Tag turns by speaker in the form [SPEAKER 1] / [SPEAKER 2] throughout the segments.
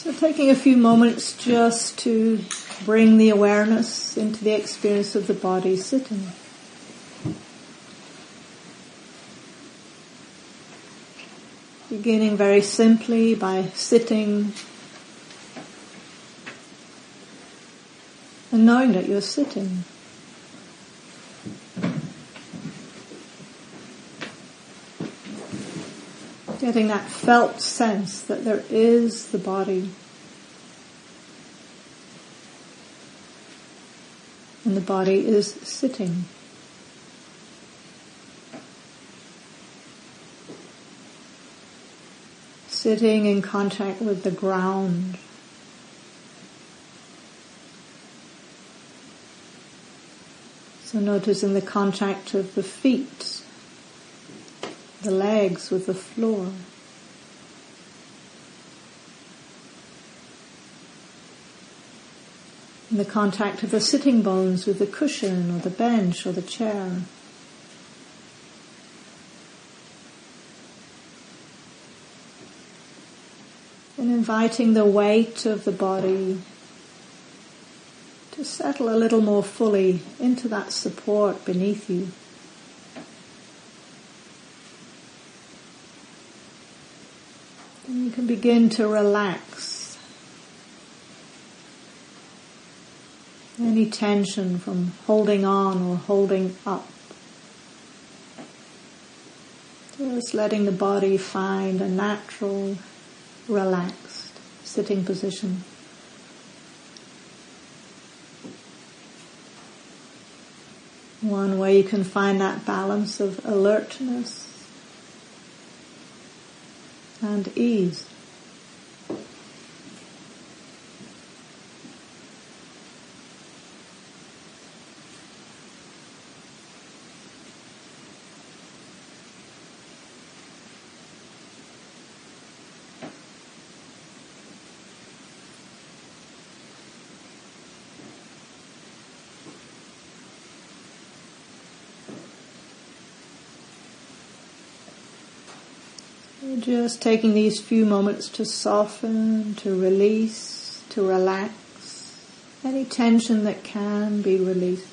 [SPEAKER 1] So taking a few moments just to bring the awareness into the experience of the body sitting. Beginning very simply by sitting and knowing that you're sitting. Getting that felt sense that there is the body. And the body is sitting. Sitting in contact with the ground. So noticing the contact of the feet, the legs with the floor. And the contact of the sitting bones with the cushion or the bench or the chair. And inviting the weight of the body to settle a little more fully into that support beneath you. And you can begin to relax any tension from holding on or holding up. Just letting the body find a natural, relaxed sitting position. One way you can find that balance of alertness and ease. Just taking these few moments to soften, to release, to relax any tension that can be released.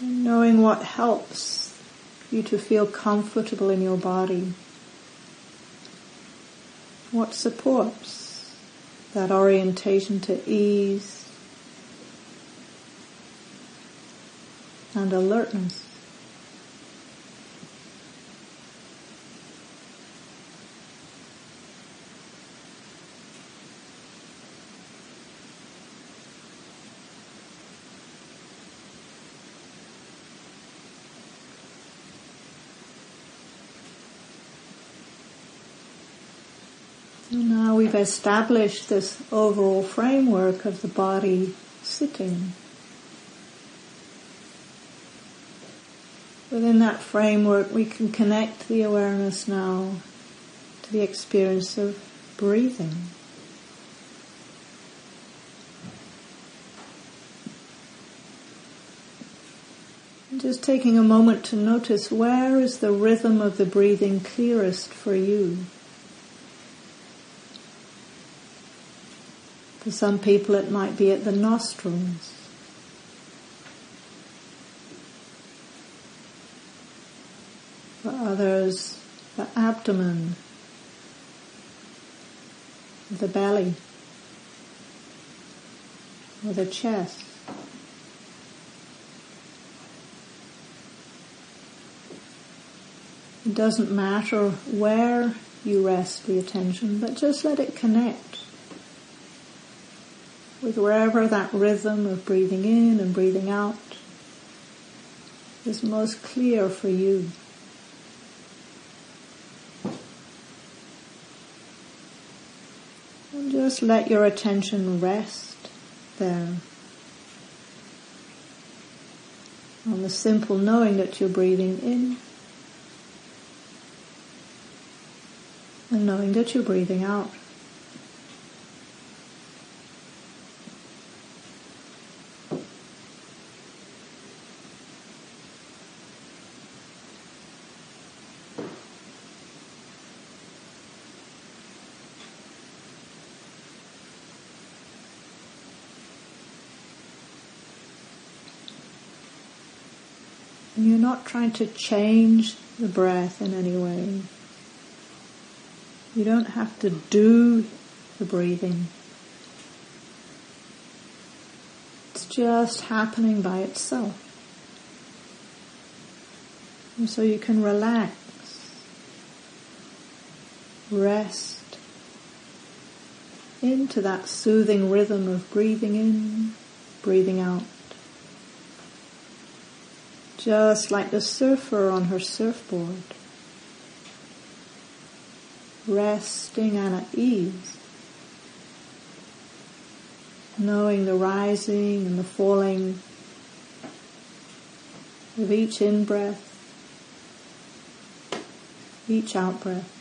[SPEAKER 1] Knowing what helps you to feel comfortable in your body what supports that orientation to ease and alertness. Now we've established this overall framework of the body sitting. Within that framework we can connect the awareness now to the experience of breathing. Just taking a moment to notice where is the rhythm of the breathing clearest for you. For some people it might be at the nostrils. For others, the abdomen, the belly, or the chest. It doesn't matter where you rest the attention, but just let it connect with wherever that rhythm of breathing in and breathing out is most clear for you. And just let your attention rest there on the simple knowing that you're breathing in and knowing that you're breathing out. You're not trying to change the breath in any way. You don't have to do the breathing. It's just happening by itself. And so you can relax, rest into that soothing rhythm of breathing in, breathing out. Just like the surfer on her surfboard, resting and at ease, knowing the rising and the falling of each in-breath each out breath.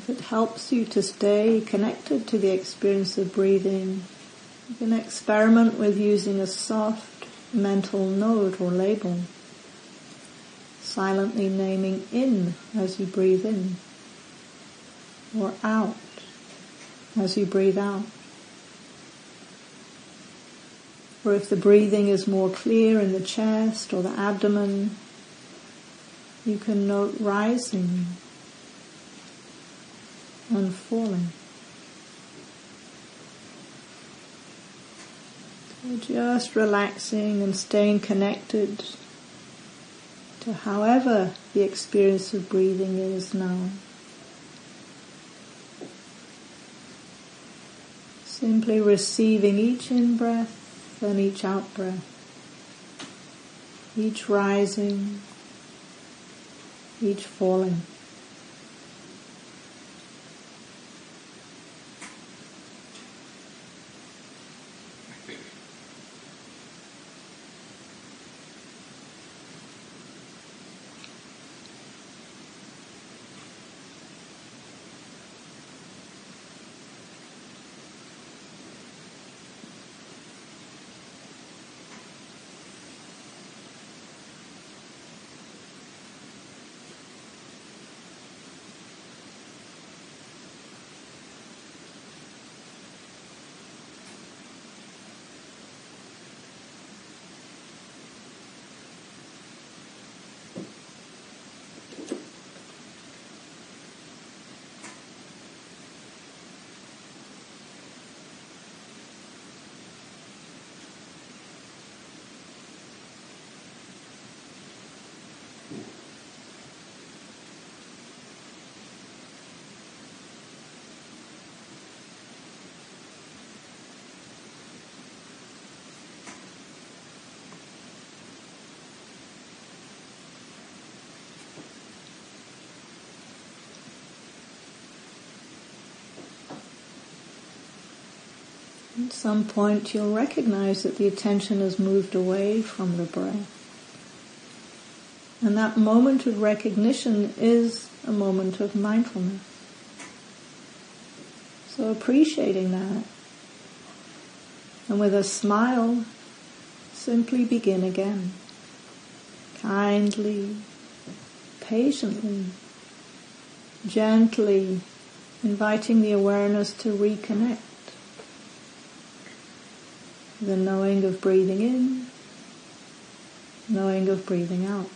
[SPEAKER 1] If it helps you to stay connected to the experience of breathing, you can experiment with using a soft mental note or label, silently naming in as you breathe in, or out as you breathe out. Or if the breathing is more clear in the chest or the abdomen, you can note rising and falling. Just relaxing and staying connected to however the experience of breathing is now. Simply receiving each in-breath and each out-breath, each rising, each falling. At some point you'll recognize that the attention has moved away from the breath. And that moment of recognition is a moment of mindfulness. So appreciating that. And with a smile, simply begin again. Kindly, patiently, gently, inviting the awareness to reconnect the knowing of breathing in, knowing of breathing out.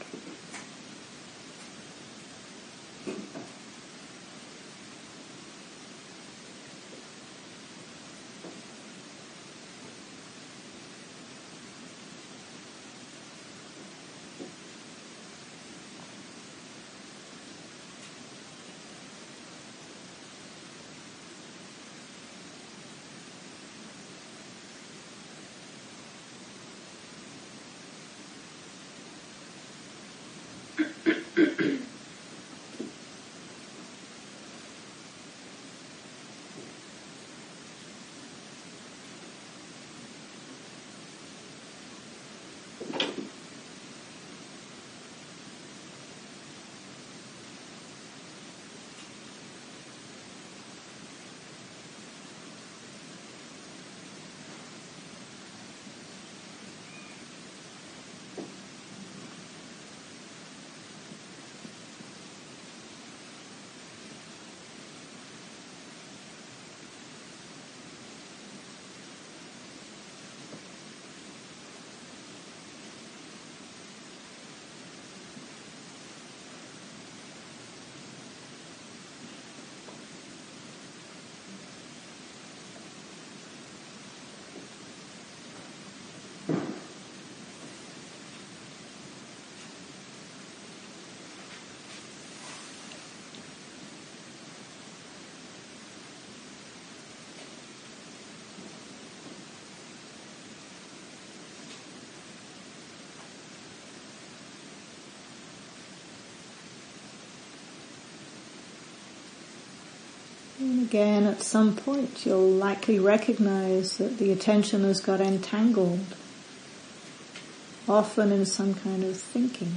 [SPEAKER 1] And again, at some point, you'll likely recognize that the attention has got entangled, often in some kind of thinking.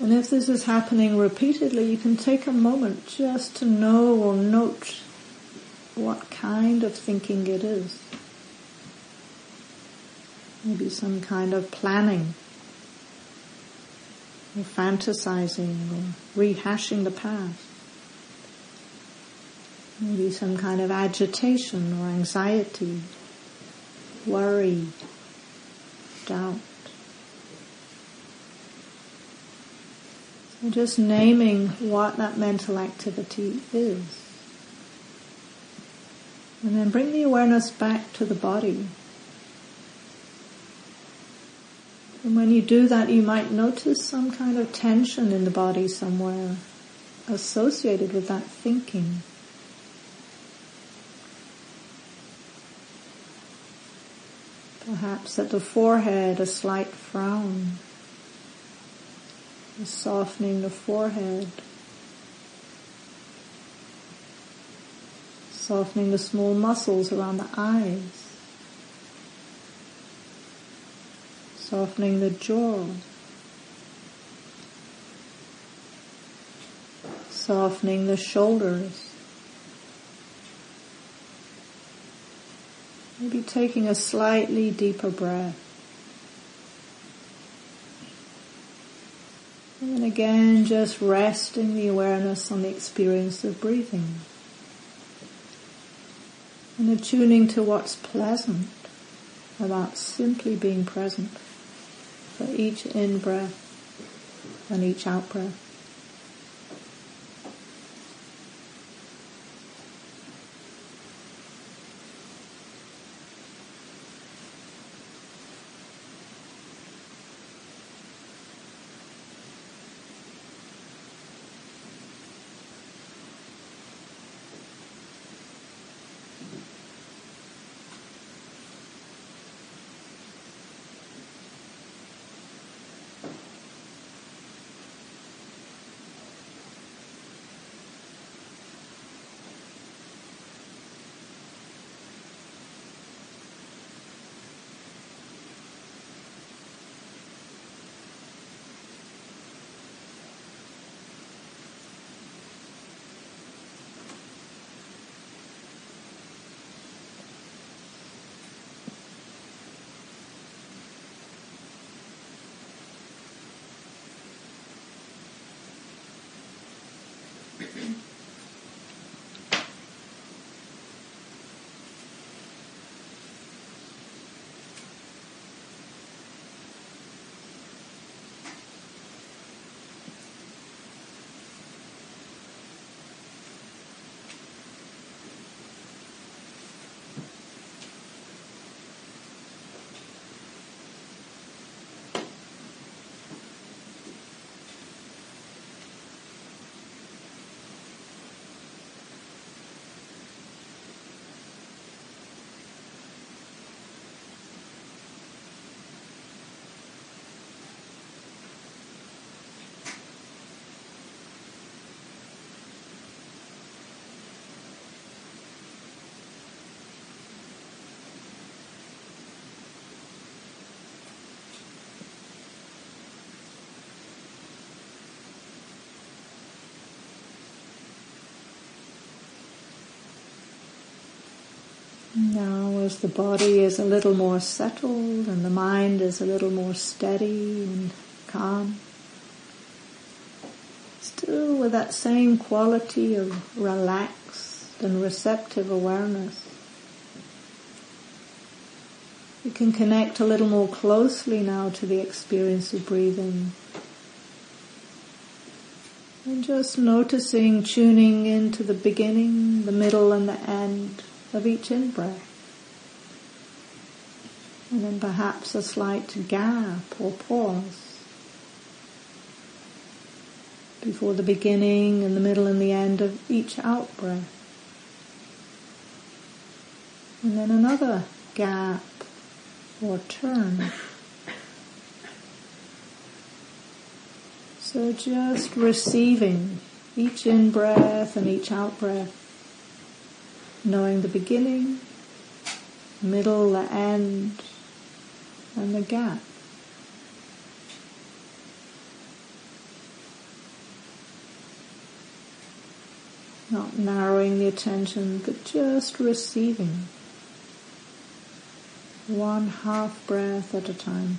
[SPEAKER 1] And if this is happening repeatedly, you can take a moment just to know or note what kind of thinking it is. Maybe some kind of planning, or fantasizing, or rehashing the past. Maybe some kind of agitation or anxiety, worry, doubt. So just naming what that mental activity is. And then bring the awareness back to the body. And when you do that, you might notice some kind of tension in the body somewhere associated with that thinking. Perhaps at the forehead, a slight frown, softening the forehead. softening the small muscles around the eyes, softening the jaw, softening the shoulders. Maybe taking a slightly deeper breath. And again, just resting the awareness on the experience of breathing and attuning to what's pleasant about simply being present for each in-breath and each out-breath. Now as the body is a little more settled and the mind is a little more steady and calm, still with that same quality of relaxed and receptive awareness, we can connect a little more closely now to the experience of breathing. And just noticing, tuning into the beginning, the middle and the end of each in-breath. And then perhaps a slight gap or pause before the beginning and the middle and the end of each out-breath. And then another gap or turn. So just receiving each in breath and each out breath, knowing the beginning, middle, the end, and the gap. Not narrowing the attention, but just receiving. One half breath at a time.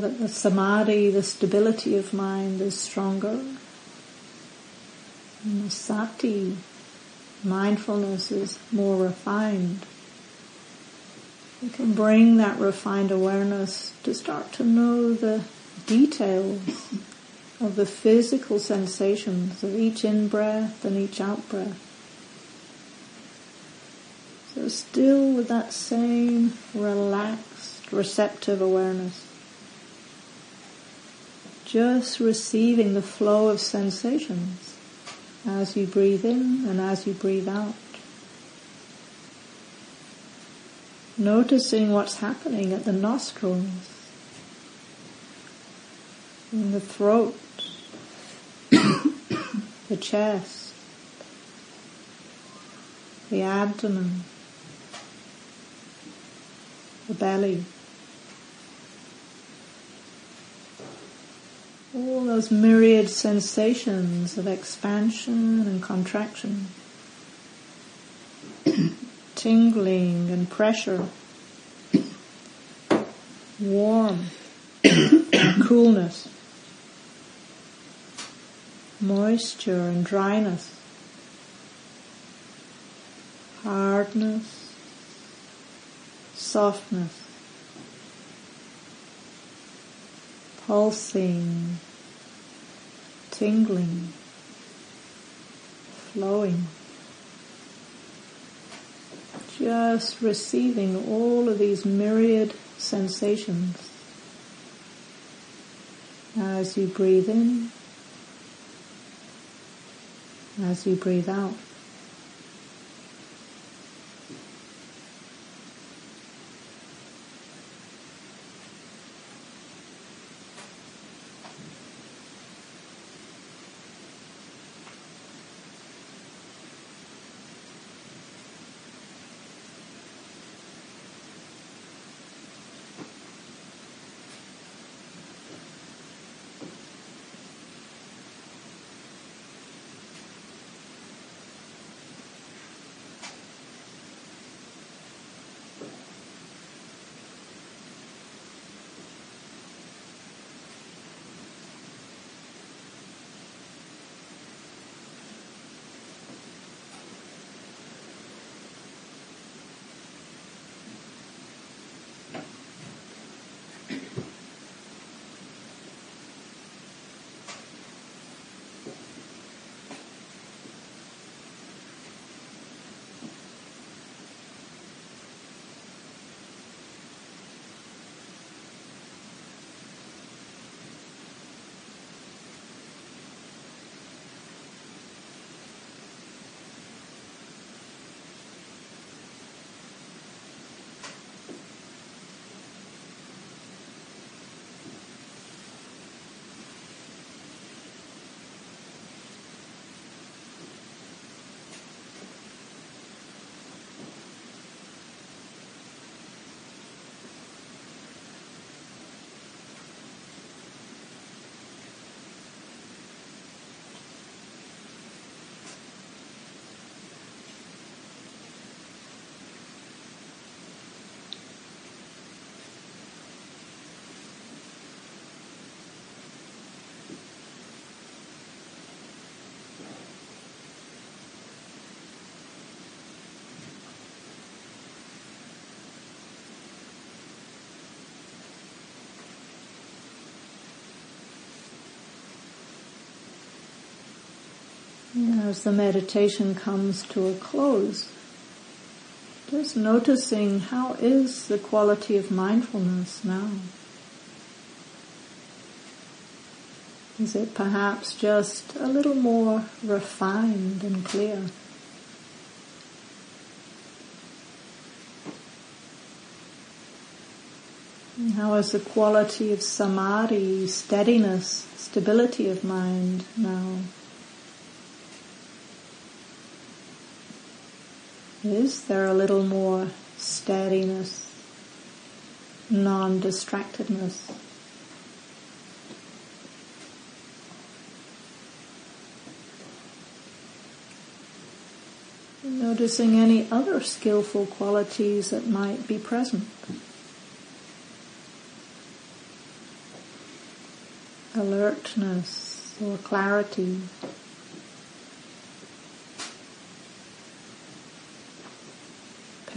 [SPEAKER 1] That the samadhi, the stability of mind is stronger. And the sati, mindfulness is more refined. You can bring that refined awareness to start to know the details of the physical sensations of each in-breath and each out-breath. So still with that same relaxed, receptive awareness just receiving the flow of sensations as you breathe in and as you breathe out. Noticing what's happening at the nostrils, in the throat, the chest, the abdomen, the belly. All those myriad sensations of expansion and contraction, tingling and pressure, warm, coolness, moisture and dryness, hardness, softness, pulsing, tingling, flowing. Just receiving all of these myriad sensations as you breathe in, as you breathe out. As the meditation comes to a close, just noticing how is the quality of mindfulness now. Is it perhaps just a little more refined and clear? How is the quality of samadhi, steadiness, stability of mind now? Is there a little more steadiness, non-distractedness? Noticing any other skillful qualities that might be present. Alertness or clarity.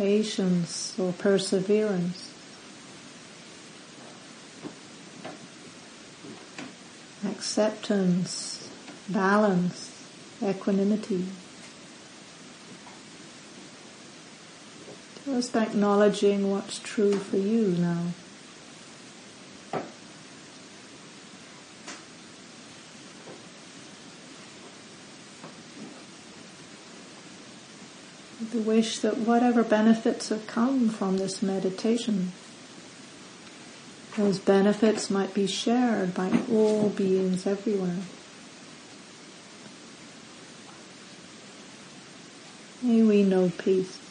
[SPEAKER 1] Patience or perseverance. Acceptance, balance, equanimity. Just acknowledging what's true for you now. Wish that whatever benefits have come from this meditation, those benefits might be shared by all beings everywhere. May we know peace.